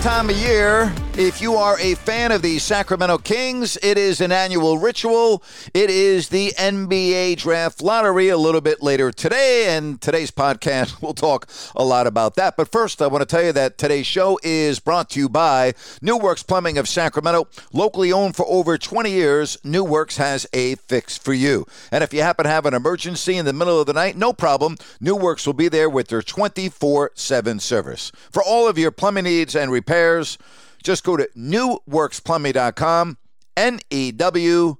time of year. If you are a fan of the Sacramento Kings, it is an annual ritual. It is the NBA Draft Lottery a little bit later today, and today's podcast we'll talk a lot about that. But first, I want to tell you that today's show is brought to you by New Works Plumbing of Sacramento. Locally owned for over 20 years, New Works has a fix for you. And if you happen to have an emergency in the middle of the night, no problem. New Works will be there with their 24 7 service. For all of your plumbing needs and repairs, just go to newworksplumbing.com, N E W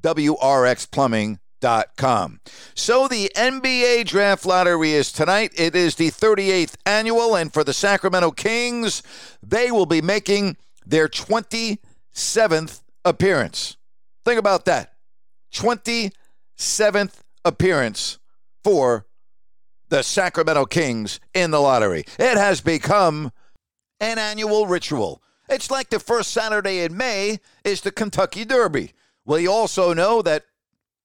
W R X plumbing.com. So the NBA Draft Lottery is tonight. It is the 38th annual, and for the Sacramento Kings, they will be making their 27th appearance. Think about that 27th appearance for the Sacramento Kings in the lottery. It has become an annual ritual. It's like the first Saturday in May is the Kentucky Derby. Well, you also know that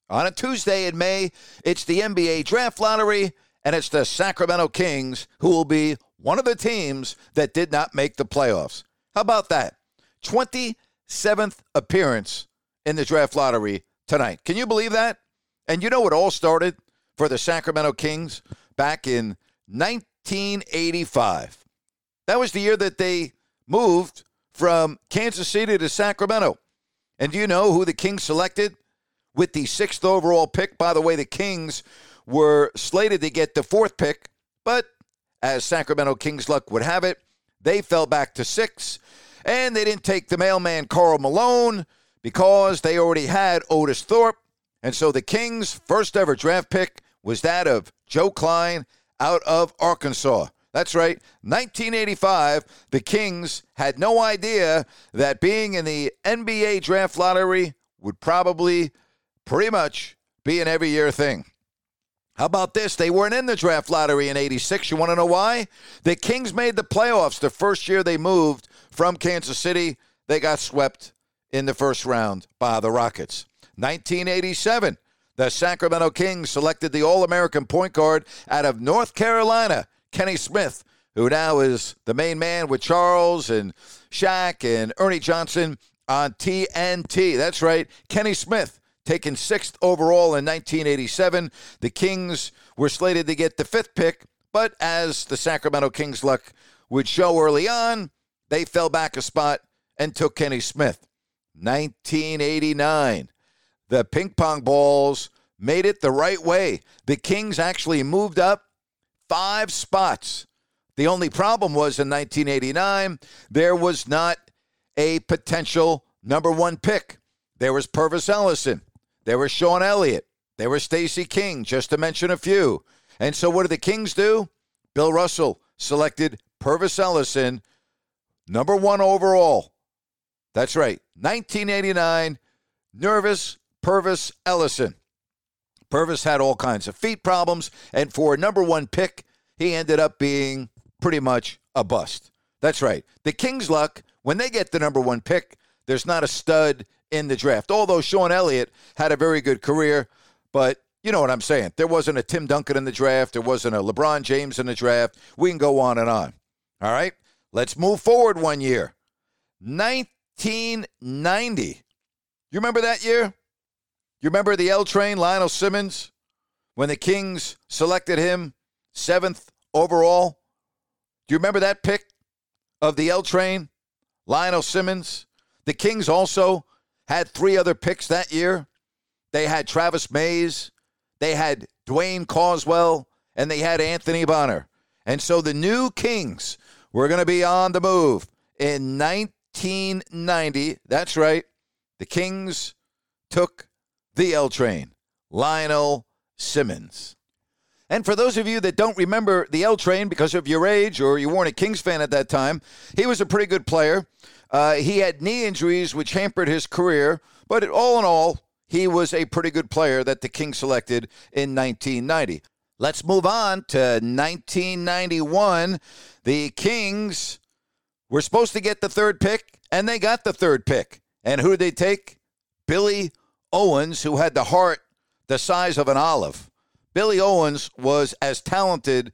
on a Tuesday in May, it's the NBA Draft Lottery, and it's the Sacramento Kings who will be one of the teams that did not make the playoffs. How about that? 27th appearance in the Draft Lottery tonight. Can you believe that? And you know what all started for the Sacramento Kings back in 1985. That was the year that they moved from Kansas City to Sacramento. And do you know who the Kings selected with the sixth overall pick? By the way, the Kings were slated to get the fourth pick, but as Sacramento Kings luck would have it, they fell back to six, and they didn't take the mailman Karl Malone because they already had Otis Thorpe. And so the Kings' first ever draft pick was that of Joe Kleine out of Arkansas. That's right. 1985, the Kings had no idea that being in the NBA draft lottery would probably pretty much be an every year thing. How about this? They weren't in the draft lottery in 86. You want to know why? The Kings made the playoffs the first year they moved from Kansas City. They got swept in the first round by the Rockets. 1987, the Sacramento Kings selected the All American point guard out of North Carolina, Kenny Smith, who now is the main man with Charles and Shaq and Ernie Johnson on TNT. That's right, Kenny Smith taken sixth overall in 1987. The Kings were slated to get the fifth pick, but as the Sacramento Kings luck would show early on, they fell back a spot and took Kenny Smith. 1989. The ping pong balls made it the right way. The Kings actually moved up five spots. The only problem was in 1989, there was not a potential number one pick. There was Pervis Ellison. There was Sean Elliott. There was Stacey King, just to mention a few. And so what did the Kings do? Bill Russell selected Pervis Ellison, number one overall. That's right, 1989, Nervous Pervis Ellison. Pervis had all kinds of feet problems, and for a number one pick, he ended up being pretty much a bust. That's right. The Kings' luck, when they get the number one pick, there's not a stud in the draft. Although Sean Elliott had a very good career, but you know what I'm saying. There wasn't a Tim Duncan in the draft. There wasn't a LeBron James in the draft. We can go on and on. All right. Let's move forward one year. 1990. You remember that year? You remember the L train, Lionel Simmons, when the Kings selected him seventh overall? Do you remember that pick of the L train, Lionel Simmons? The Kings also had three other picks that year. They had Travis Mays, they had Duane Causwell, and they had Anthony Bonner. And so the new Kings were going to be on the move in 1990. That's right. The Kings took the L train, Lionel Simmons. And for those of you that don't remember the L train because of your age or you weren't a Kings fan at that time, he was a pretty good player. Uh, he had knee injuries which hampered his career, but all in all, he was a pretty good player that the Kings selected in 1990. Let's move on to 1991. The Kings were supposed to get the third pick, and they got the third pick. And who did they take? Billy Owens, who had the heart the size of an olive. Billy Owens was as talented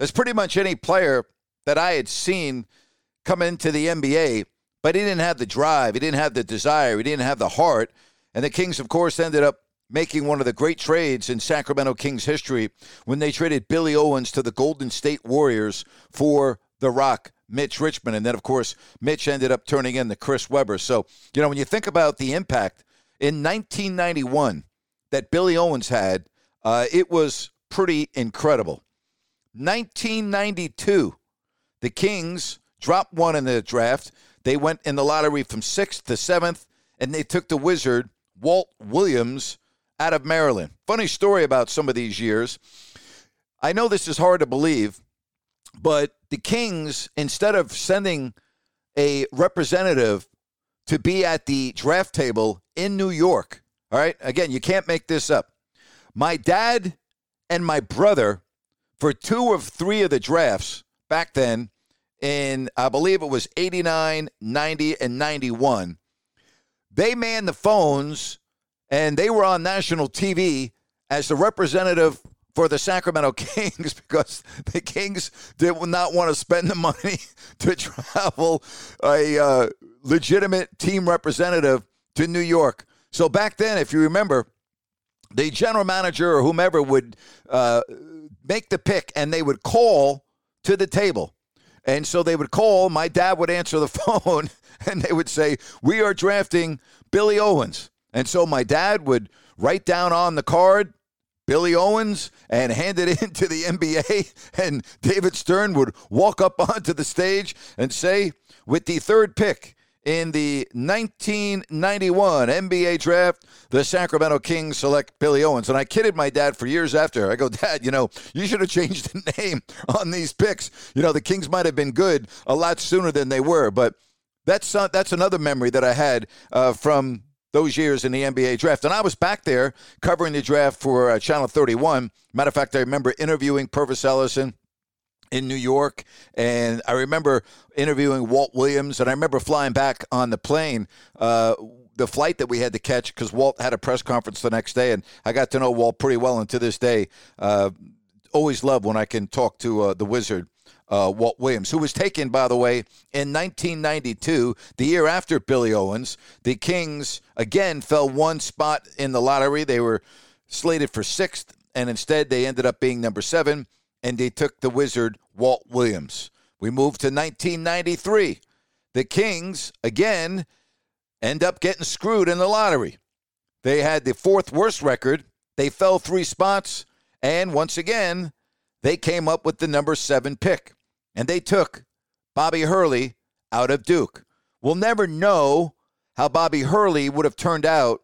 as pretty much any player that I had seen come into the NBA, but he didn't have the drive, he didn't have the desire, he didn't have the heart. And the Kings, of course, ended up making one of the great trades in Sacramento Kings history when they traded Billy Owens to the Golden State Warriors for the Rock, Mitch Richmond. And then, of course, Mitch ended up turning in the Chris Webber. So, you know, when you think about the impact in 1991 that Billy Owens had, uh, it was pretty incredible. 1992, the Kings dropped one in the draft. They went in the lottery from sixth to seventh, and they took the Wizard, Walt Williams, out of Maryland. Funny story about some of these years. I know this is hard to believe, but the Kings, instead of sending a representative to be at the draft table in New York, all right, again, you can't make this up. My dad and my brother, for two of three of the drafts back then, in I believe it was 89, 90, and 91, they manned the phones and they were on national TV as the representative for the Sacramento Kings because the Kings did not want to spend the money to travel a uh, legitimate team representative to New York. So back then, if you remember, the general manager or whomever would uh, make the pick and they would call to the table. And so they would call, my dad would answer the phone, and they would say, We are drafting Billy Owens. And so my dad would write down on the card Billy Owens and hand it in to the NBA. And David Stern would walk up onto the stage and say, with the third pick in the 1991 NBA draft, the Sacramento Kings select Billy Owens. And I kidded my dad for years after. I go, Dad, you know, you should have changed the name on these picks. You know, the Kings might have been good a lot sooner than they were. But that's, uh, that's another memory that I had uh, from those years in the NBA draft. And I was back there covering the draft for uh, Channel 31. Matter of fact, I remember interviewing Pervis Ellison in New York, and I remember interviewing Walt Williams, and I remember flying back on the plane. Uh, the flight that we had to catch because Walt had a press conference the next day, and I got to know Walt pretty well. And to this day, uh, always love when I can talk to uh, the Wizard uh, Walt Williams, who was taken, by the way, in 1992, the year after Billy Owens. The Kings, again, fell one spot in the lottery. They were slated for sixth, and instead they ended up being number seven, and they took the Wizard Walt Williams. We move to 1993. The Kings, again, end up getting screwed in the lottery. They had the fourth worst record. They fell three spots, and once again, they came up with the number seven pick and they took Bobby Hurley out of Duke. We'll never know how Bobby Hurley would have turned out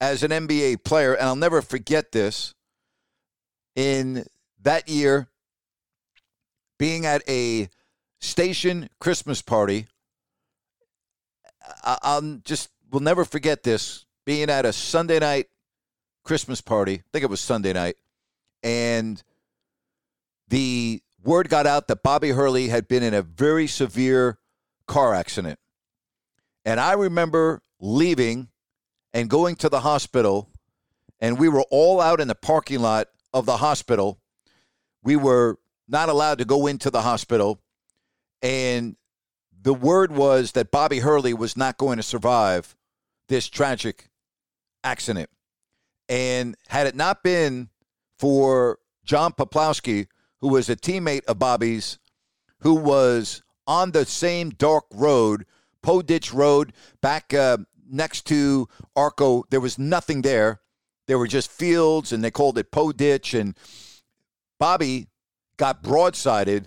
as an NBA player, and I'll never forget this. In that year, being at a station Christmas party, I- I'll just will never forget this. Being at a Sunday night Christmas party, I think it was Sunday night, and the word got out that Bobby Hurley had been in a very severe car accident. And I remember leaving and going to the hospital and we were all out in the parking lot of the hospital. We were not allowed to go into the hospital, and the word was that Bobby Hurley was not going to survive this tragic accident. And had it not been for John Peplowski, who was a teammate of Bobby's, who was on the same dark road, Po Ditch Road, back uh, next to Arco, there was nothing there. There were just fields, and they called it Po Ditch. And Bobby got broadsided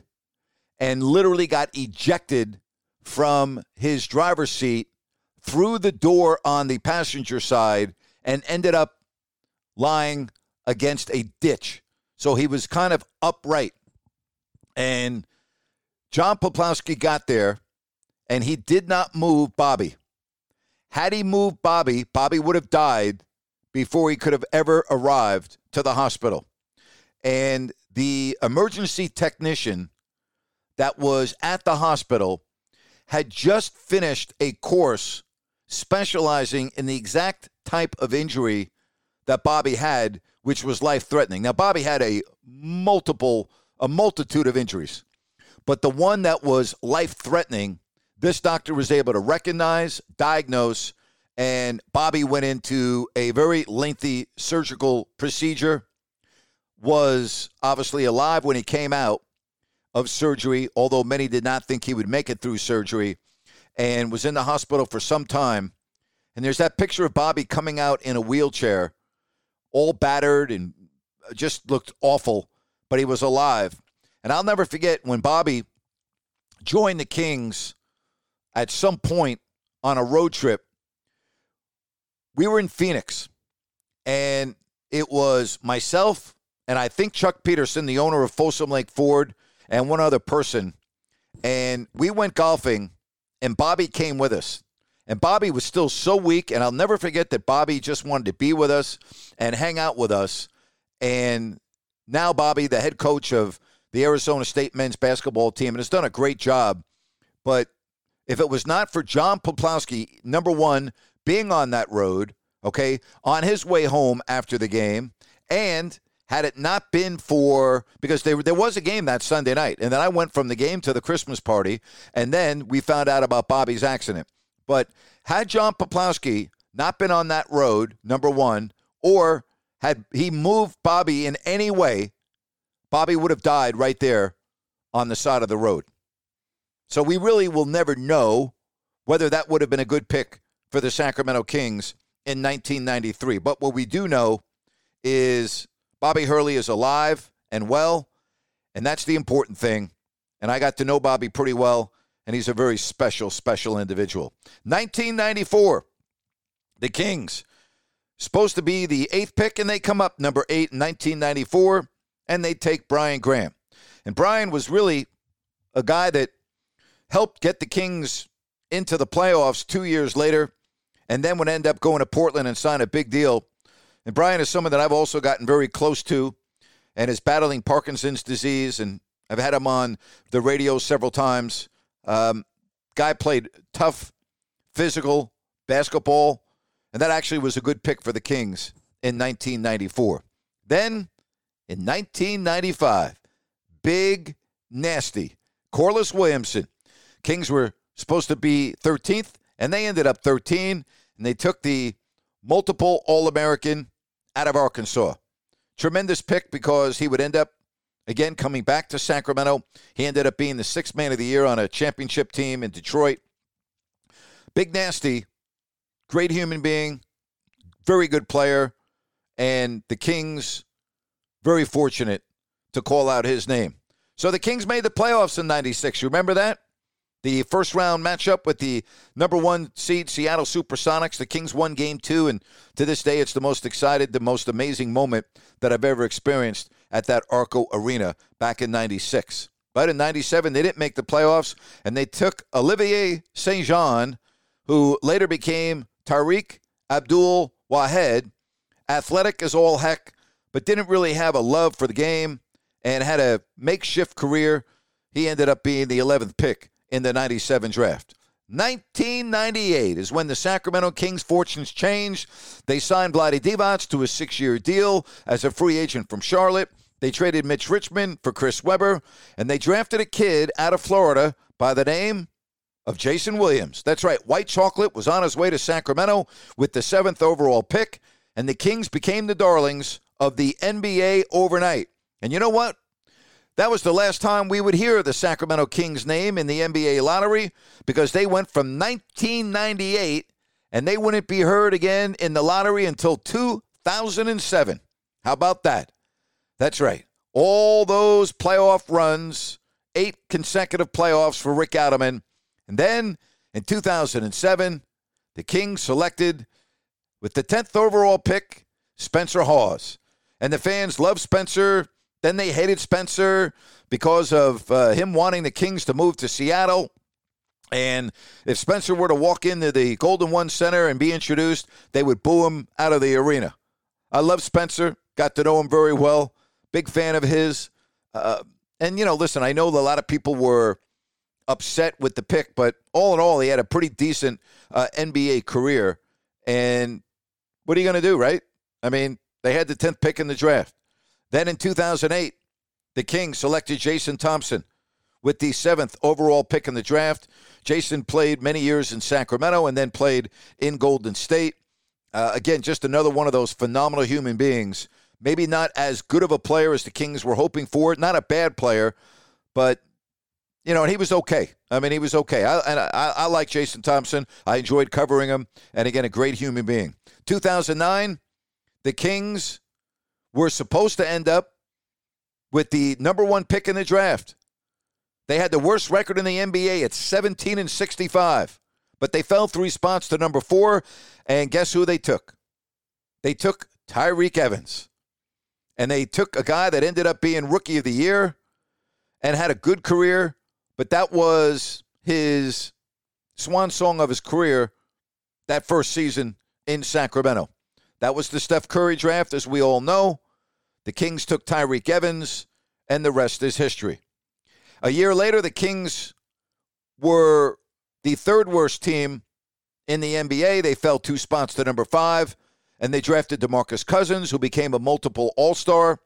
and literally got ejected from his driver's seat through the door on the passenger side and ended up lying against a ditch. So he was kind of upright. And John Peplowski got there and he did not move Bobby. Had he moved Bobby, Bobby would have died before he could have ever arrived to the hospital. And the emergency technician that was at the hospital had just finished a course specializing in the exact type of injury that Bobby had, which was life threatening. Now, Bobby had a multiple, a multitude of injuries, but the one that was life threatening, this doctor was able to recognize, diagnose, and Bobby went into a very lengthy surgical procedure. Was obviously alive when he came out of surgery, although many did not think he would make it through surgery, and was in the hospital for some time. And there's that picture of Bobby coming out in a wheelchair, all battered and just looked awful, but he was alive. And I'll never forget when Bobby joined the Kings at some point on a road trip. We were in Phoenix, and it was myself and I think Chuck Peterson, the owner of Folsom Lake Ford, and one other person. And we went golfing, and Bobby came with us. And Bobby was still so weak, and I'll never forget that Bobby just wanted to be with us and hang out with us. And now Bobby, the head coach of the Arizona State men's basketball team, and has done a great job. But if it was not for John Peplowski, number one, being on that road, okay, on his way home after the game, and had it not been for because there there was a game that Sunday night, and then I went from the game to the Christmas party, and then we found out about Bobby's accident. But had John Peplowski not been on that road, number one, or had he moved Bobby in any way, Bobby would have died right there on the side of the road. So we really will never know whether that would have been a good pick for the Sacramento Kings in 1993. But what we do know is Bobby Hurley is alive and well, and that's the important thing. And I got to know Bobby pretty well, and he's a very special, special individual. 1994, the Kings, supposed to be the eighth pick, and they come up number eight in 1994, and they take Brian Grant. And Brian was really a guy that helped get the Kings into the playoffs two years later, and then would end up going to Portland and sign a big deal and Brian is someone that I've also gotten very close to and is battling Parkinson's disease. And I've had him on the radio several times. Um, guy played tough, physical basketball. And that actually was a good pick for the Kings in 1994. Then in 1995, big, nasty, Corliss Williamson. Kings were supposed to be 13th, and they ended up 13. And they took the multiple All American out of Arkansas. Tremendous pick because he would end up, again, coming back to Sacramento. He ended up being the sixth man of the year on a championship team in Detroit. Big Nasty, great human being, very good player, and the Kings very fortunate to call out his name. So the Kings made the playoffs in 96. You remember that? The first round matchup with the number one seed Seattle Supersonics. The Kings won game two, and to this day, it's the most excited, the most amazing moment that I've ever experienced at that Arco Arena back in 96. But in 97, they didn't make the playoffs, and they took Olivier St. Jean, who later became Tariq Abdul Wahad, athletic as all heck, but didn't really have a love for the game and had a makeshift career. He ended up being the 11th pick in the 97 draft. 1998 is when the Sacramento Kings' fortunes changed. They signed Vlade Divac to a six-year deal as a free agent from Charlotte. They traded Mitch Richmond for Chris Webber, and they drafted a kid out of Florida by the name of Jason Williams. That's right, White Chocolate was on his way to Sacramento with the seventh overall pick, and the Kings became the darlings of the NBA overnight. And you know what? That was the last time we would hear the Sacramento Kings name in the NBA lottery because they went from 1998 and they wouldn't be heard again in the lottery until 2007. How about that? That's right. All those playoff runs, eight consecutive playoffs for Rick Adelman. And then in 2007, the Kings selected with the 10th overall pick, Spencer Hawes. And the fans loved Spencer then they hated Spencer because of uh, him wanting the Kings to move to Seattle. And if Spencer were to walk into the Golden One Center and be introduced, they would boo him out of the arena. I love Spencer, got to know him very well, big fan of his. Uh, and, you know, listen, I know a lot of people were upset with the pick, but all in all, he had a pretty decent uh, NBA career. And what are you going to do, right? I mean, they had the 10th pick in the draft. Then in 2008, the Kings selected Jason Thompson with the seventh overall pick in the draft. Jason played many years in Sacramento and then played in Golden State. Uh, again, just another one of those phenomenal human beings. Maybe not as good of a player as the Kings were hoping for. Not a bad player, but you know, and he was okay. I mean, he was okay. I, and I, I like Jason Thompson. I enjoyed covering him, and again, a great human being. 2009, the Kings were supposed to end up with the number one pick in the draft. They had the worst record in the NBA at 17 and 65, but they fell three spots to number four. And guess who they took? They took Tyreke Evans. And they took a guy that ended up being rookie of the year and had a good career, but that was his swan song of his career that first season in Sacramento. That was the Steph Curry draft, as we all know. The Kings took Tyreke Evans, and the rest is history. A year later, the Kings were the third worst team in the NBA. They fell two spots to number five, and they drafted DeMarcus Cousins, who became a multiple All Star,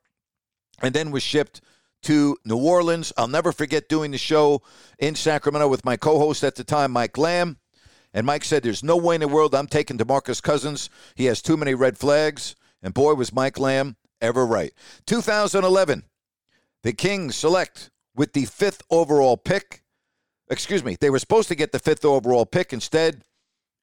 and then was shipped to New Orleans. I'll never forget doing the show in Sacramento with my co host at the time, Mike Lamb. And Mike said, There's no way in the world I'm taking DeMarcus Cousins. He has too many red flags. And boy, was Mike Lamb ever right. 2011, the Kings select with the fifth overall pick. Excuse me, they were supposed to get the fifth overall pick. Instead,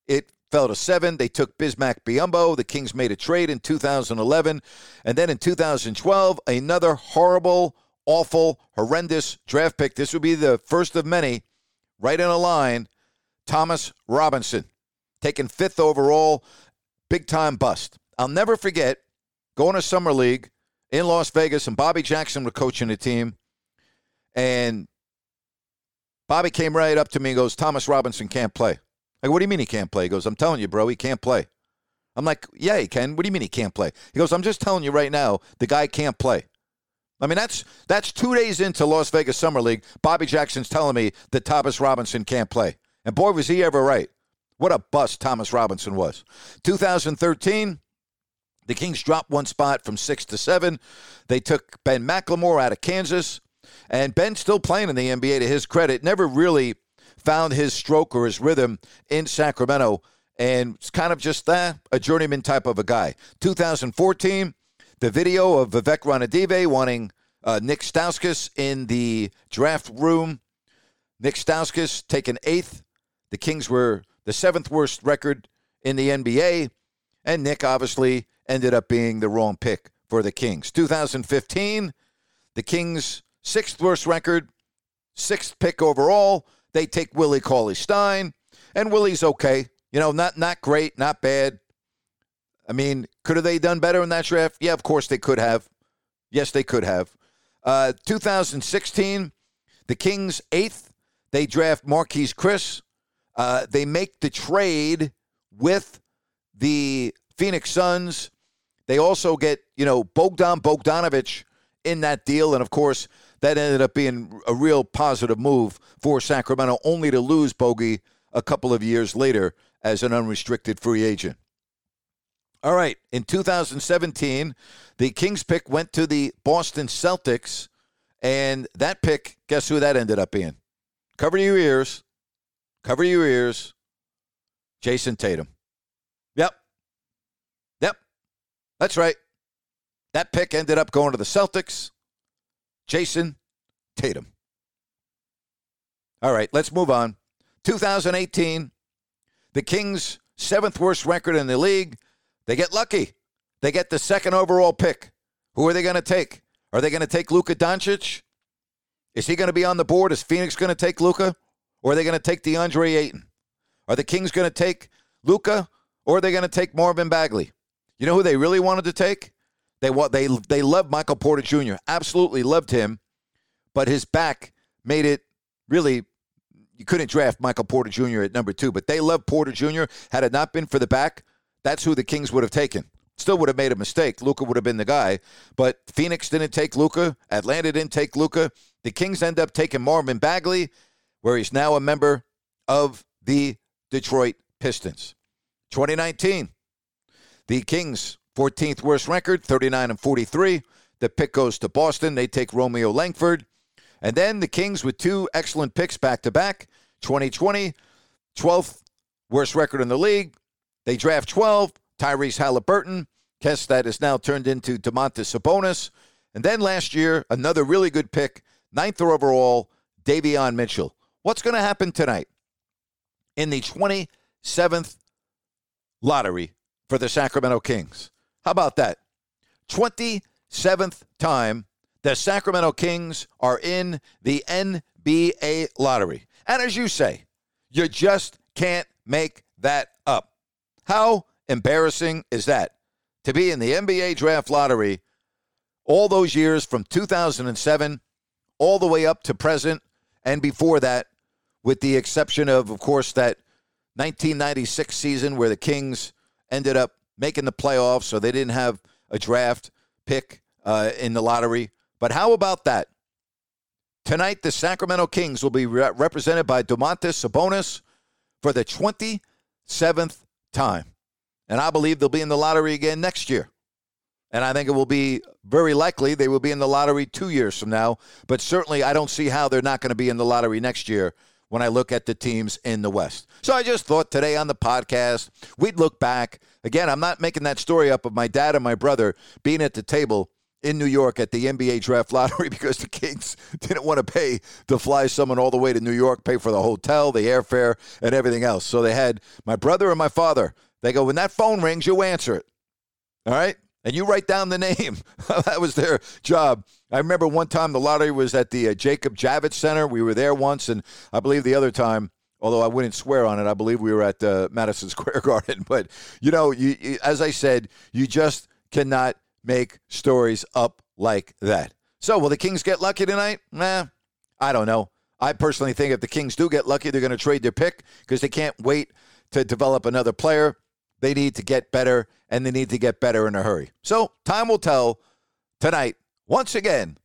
it fell to seven. They took Bismack Biyombo. The Kings made a trade in 2011. And then in 2012, another horrible, awful, horrendous draft pick. This would be the first of many, right in a line Thomas Robinson, taken fifth overall, big time bust. I'll never forget going to Summer League in Las Vegas, and Bobby Jackson was coaching the team. And Bobby came right up to me and goes, Thomas Robinson can't play. Go, what do you mean he can't play? He goes, I'm telling you, bro, he can't play. I'm like, yeah, he can. What do you mean he can't play? He goes, I'm just telling you right now, the guy can't play. I mean, that's that's two days into Las Vegas Summer League. Bobby Jackson's telling me that Thomas Robinson can't play. And boy, was he ever right. What a bust Thomas Robinson was. 2013, the Kings dropped one spot from six to seven. They took Ben McLemore out of Kansas. And Ben's still playing in the NBA to his credit. Never really found his stroke or his rhythm in Sacramento. And it's kind of just uh, a journeyman type of a guy. 2014, the video of Vivek Ranadive wanting uh, Nick Stauskas in the draft room. Nick Stauskas taken eighth the Kings were the seventh worst record in the NBA, and Nick obviously ended up being the wrong pick for the Kings. 2015, the Kings' sixth worst record, sixth pick overall. They take Willie Cauley Stein, and Willie's okay. You know, not not great, not bad. I mean, could have they done better in that draft? Yeah, of course they could have. Yes, they could have. Uh, 2016, the Kings' eighth. They draft Marquese Chriss, uh, they make the trade with the Phoenix Suns. They also get, you know, Bogdan Bogdanovich in that deal. And of course, that ended up being a real positive move for Sacramento, only to lose Bogey a couple of years later as an unrestricted free agent. All right, in 2017, the Kings pick went to the Boston Celtics, and that pick, guess who that ended up being? Cover your ears. Cover your ears. Jayson Tatum. Yep. Yep. That's right. That pick ended up going to the Celtics. Jayson Tatum. All right, let's move on. 2018, the Kings' seventh worst record in the league. They get lucky. They get the second overall pick. Who are they going to take? Are they going to take Luka Doncic? Is he going to be on the board? Is Phoenix going to take Luka? Or are they going to take DeAndre Ayton? Are the Kings going to take Luka, Or are they going to take Marvin Bagley? You know who they really wanted to take? They want they they loved Michael Porter Jr. Absolutely loved him, but his back made it really. You couldn't draft Michael Porter Jr. at number two, but they loved Porter Jr. Had it not been for the back, that's who the Kings would have taken. Still would have made a mistake. Luka would have been the guy, but Phoenix didn't take Luka. Atlanta didn't take Luka. The Kings end up taking Marvin Bagley, where he's now a member of the Detroit Pistons. 2019, the Kings 14th worst record, 39 and 43. The pick goes to Boston. They take Romeo Langford. And then the Kings with two excellent picks back to back. 2020, 12th worst record in the league. They draft 12, Tyrese Halliburton. Guess that is now turned into Domantas Sabonis. And then last year, another really good pick, ninth overall, Davion Mitchell. What's going to happen tonight? In the 27th lottery for the Sacramento Kings. How about that? 27th time the Sacramento Kings are in the NBA lottery. And as you say, you just can't make that up. How embarrassing is that? To be in the NBA draft lottery all those years from 2007 all the way up to present and before that, with the exception of, of course, that 1996 season where the Kings ended up making the playoffs, so they didn't have a draft pick uh, in the lottery. But how about that? Tonight, the Sacramento Kings will be re- represented by Domantas Sabonis for the 27th time. And I believe they'll be in the lottery again next year. And I think it will be very likely they will be in the lottery two years from now. But certainly, I don't see how they're not going to be in the lottery next year when I look at the teams in the West. So I just thought today on the podcast, we'd look back. Again, I'm not making that story up of my dad and my brother being at the table in New York at the NBA draft lottery because the Kings didn't want to pay to fly someone all the way to New York, pay for the hotel, the airfare, and everything else. So they had my brother and my father. They go, when that phone rings, you answer it. All right? And you write down the name. that was their job. I remember one time the lottery was at the uh, Jacob Javits Center. We were there once, and I believe the other time, although I wouldn't swear on it, I believe we were at uh, Madison Square Garden. But you know, you, you, as I said, you just cannot make stories up like that. So, will the Kings get lucky tonight? Nah, I don't know. I personally think if the Kings do get lucky, they're going to trade their pick because they can't wait to develop another player. They need to get better, and they need to get better in a hurry. So, time will tell tonight once again,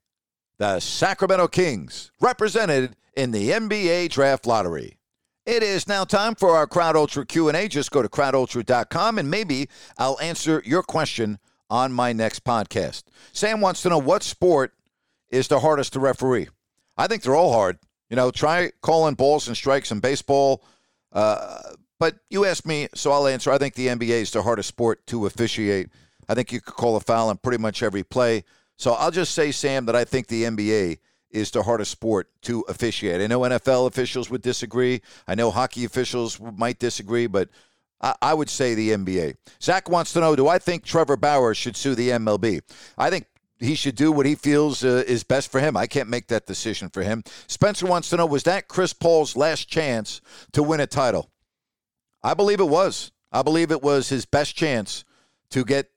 the Sacramento Kings, represented in the NBA Draft Lottery. It is now time for our Crowd Ultra Q&A. Just go to crowdultra.com and maybe I'll answer your question on my next podcast. Sam wants to know what sport is the hardest to referee. I think they're all hard. You know, try calling balls and strikes in baseball. Uh, but you asked me, so I'll answer. I think the NBA is the hardest sport to officiate. I think you could call a foul on pretty much every play. So I'll just say, Sam, that I think the NBA is the hardest sport to officiate. I know NFL officials would disagree. I know hockey officials might disagree, but I, I would say the NBA. Zach wants to know Do I think Trevor Bauer should sue the MLB? I think he should do what he feels uh, is best for him. I can't make that decision for him. Spencer wants to know Was that Chris Paul's last chance to win a title? I believe it was. I believe it was his best chance to get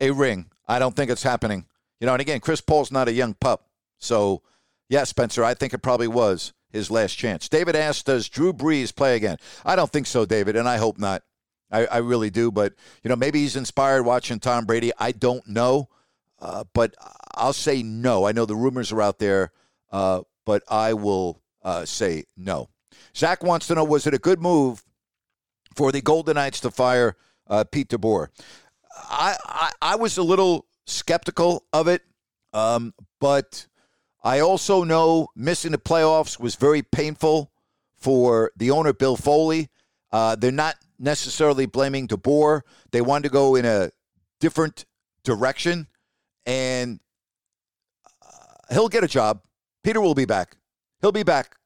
a ring. I don't think it's happening you know, and again, Chris Paul's not a young pup. So, yeah, Spencer, I think it probably was his last chance. David asked, Does Drew Brees play again? I don't think so, David, and I hope not. I, I really do. But, you know, maybe he's inspired watching Tom Brady. I don't know. Uh, but I'll say no. I know the rumors are out there, uh, but I will uh, say no. Zach wants to know was it a good move for the Golden Knights to fire uh, Pete DeBoer? I, I, I was a little skeptical of it, um, but I also know missing the playoffs was very painful for the owner, Bill Foley. Uh, they're not necessarily blaming DeBoer. They wanted to go in a different direction, and uh, he'll get a job. Peter will be back. He'll be back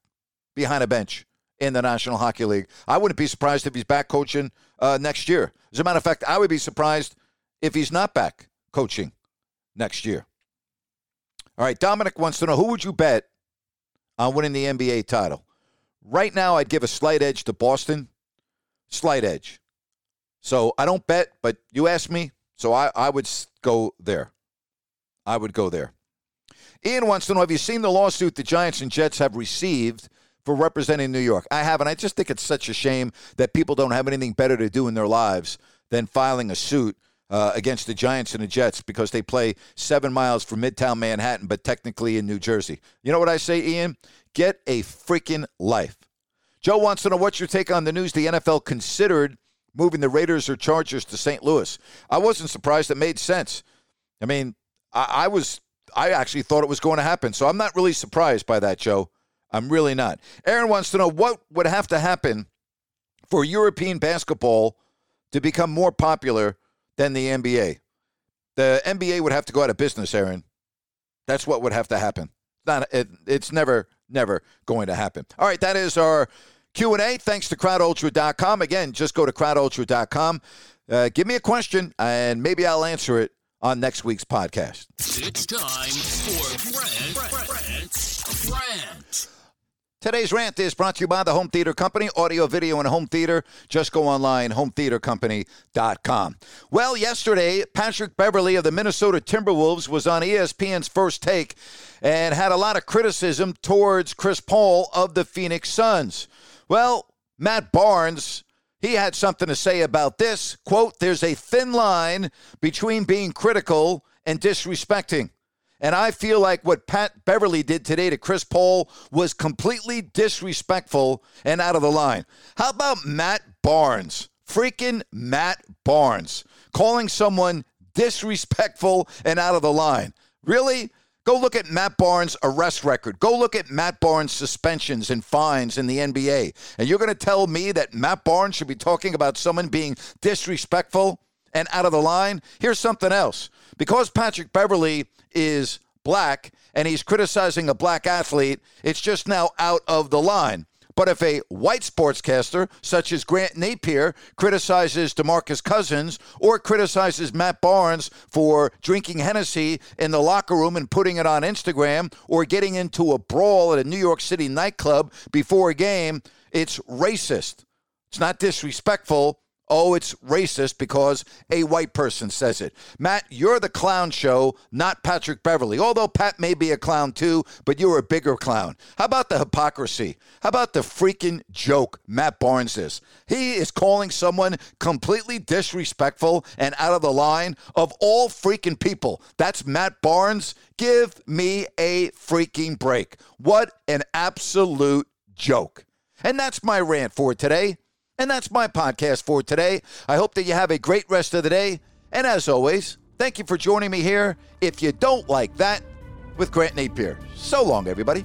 behind a bench in the National Hockey League. I wouldn't be surprised if he's back coaching uh, next year. As a matter of fact, I would be surprised if he's not back coaching next year. All right, Dominic wants to know who would you bet on winning the NBA title? Right now, I'd give a slight edge to Boston. Slight edge. So I don't bet, but you asked me, so I, I would go there. I would go there. Ian wants to know Have you seen the lawsuit the Giants and Jets have received for representing New York? I haven't. I just think it's such a shame that people don't have anything better to do in their lives than filing a suit uh, against the Giants and the Jets because they play seven miles from Midtown Manhattan, but technically in New Jersey. You know what I say, Ian? Get a freaking life. Joe wants to know what's your take on the news the NFL considered moving the Raiders or Chargers to St. Louis. I wasn't surprised. It made sense. I mean, I, I was I actually thought it was going to happen. So I'm not really surprised by that, Joe. I'm really not. Aaron wants to know what would have to happen for European basketball to become more popular than the NBA. The NBA would have to go out of business, Aaron. That's what would have to happen. Not, it, it's never, never going to happen. All right, that is our Q&A. Thanks to crowdultra.com. Again, just go to crowdultra.com. Uh, give me a question, and maybe I'll answer it on next week's podcast. It's time for Grant, Grant, Grant. Today's rant is brought to you by the Home Theater Company, audio, video, and home theater. Just go online, hometheatercompany.com. Well, yesterday, Patrick Beverley of the Minnesota Timberwolves was on ESPN's First Take and had a lot of criticism towards Chris Paul of the Phoenix Suns. Well, Matt Barnes, he had something to say about this. Quote, there's a thin line between being critical and disrespecting. And I feel like what Pat Beverley did today to Chris Paul was completely disrespectful and out of the line. How about Matt Barnes? Freaking Matt Barnes calling someone disrespectful and out of the line. Really? Go look at Matt Barnes' arrest record. Go look at Matt Barnes' suspensions and fines in the NBA. And you're going to tell me that Matt Barnes should be talking about someone being disrespectful and out of the line? Here's something else. Because Patrick Beverley is black and he's criticizing a black athlete, it's just now out of the line. But if a white sportscaster, such as Grant Napier, criticizes DeMarcus Cousins or criticizes Matt Barnes for drinking Hennessy in the locker room and putting it on Instagram or getting into a brawl at a New York City nightclub before a game, it's racist. It's not disrespectful. Oh, it's racist because a white person says it. Matt, you're the clown show, not Patrick Beverley. Although Pat may be a clown too, but you're a bigger clown. How about the hypocrisy? How about the freaking joke Matt Barnes is? He is calling someone completely disrespectful and out of the line of all freaking people. That's Matt Barnes. Give me a freaking break. What an absolute joke. And that's my rant for today. And that's my podcast for today. I hope that you have a great rest of the day. And as always, thank you for joining me here. If you don't like that, with Grant Napier. So long, everybody.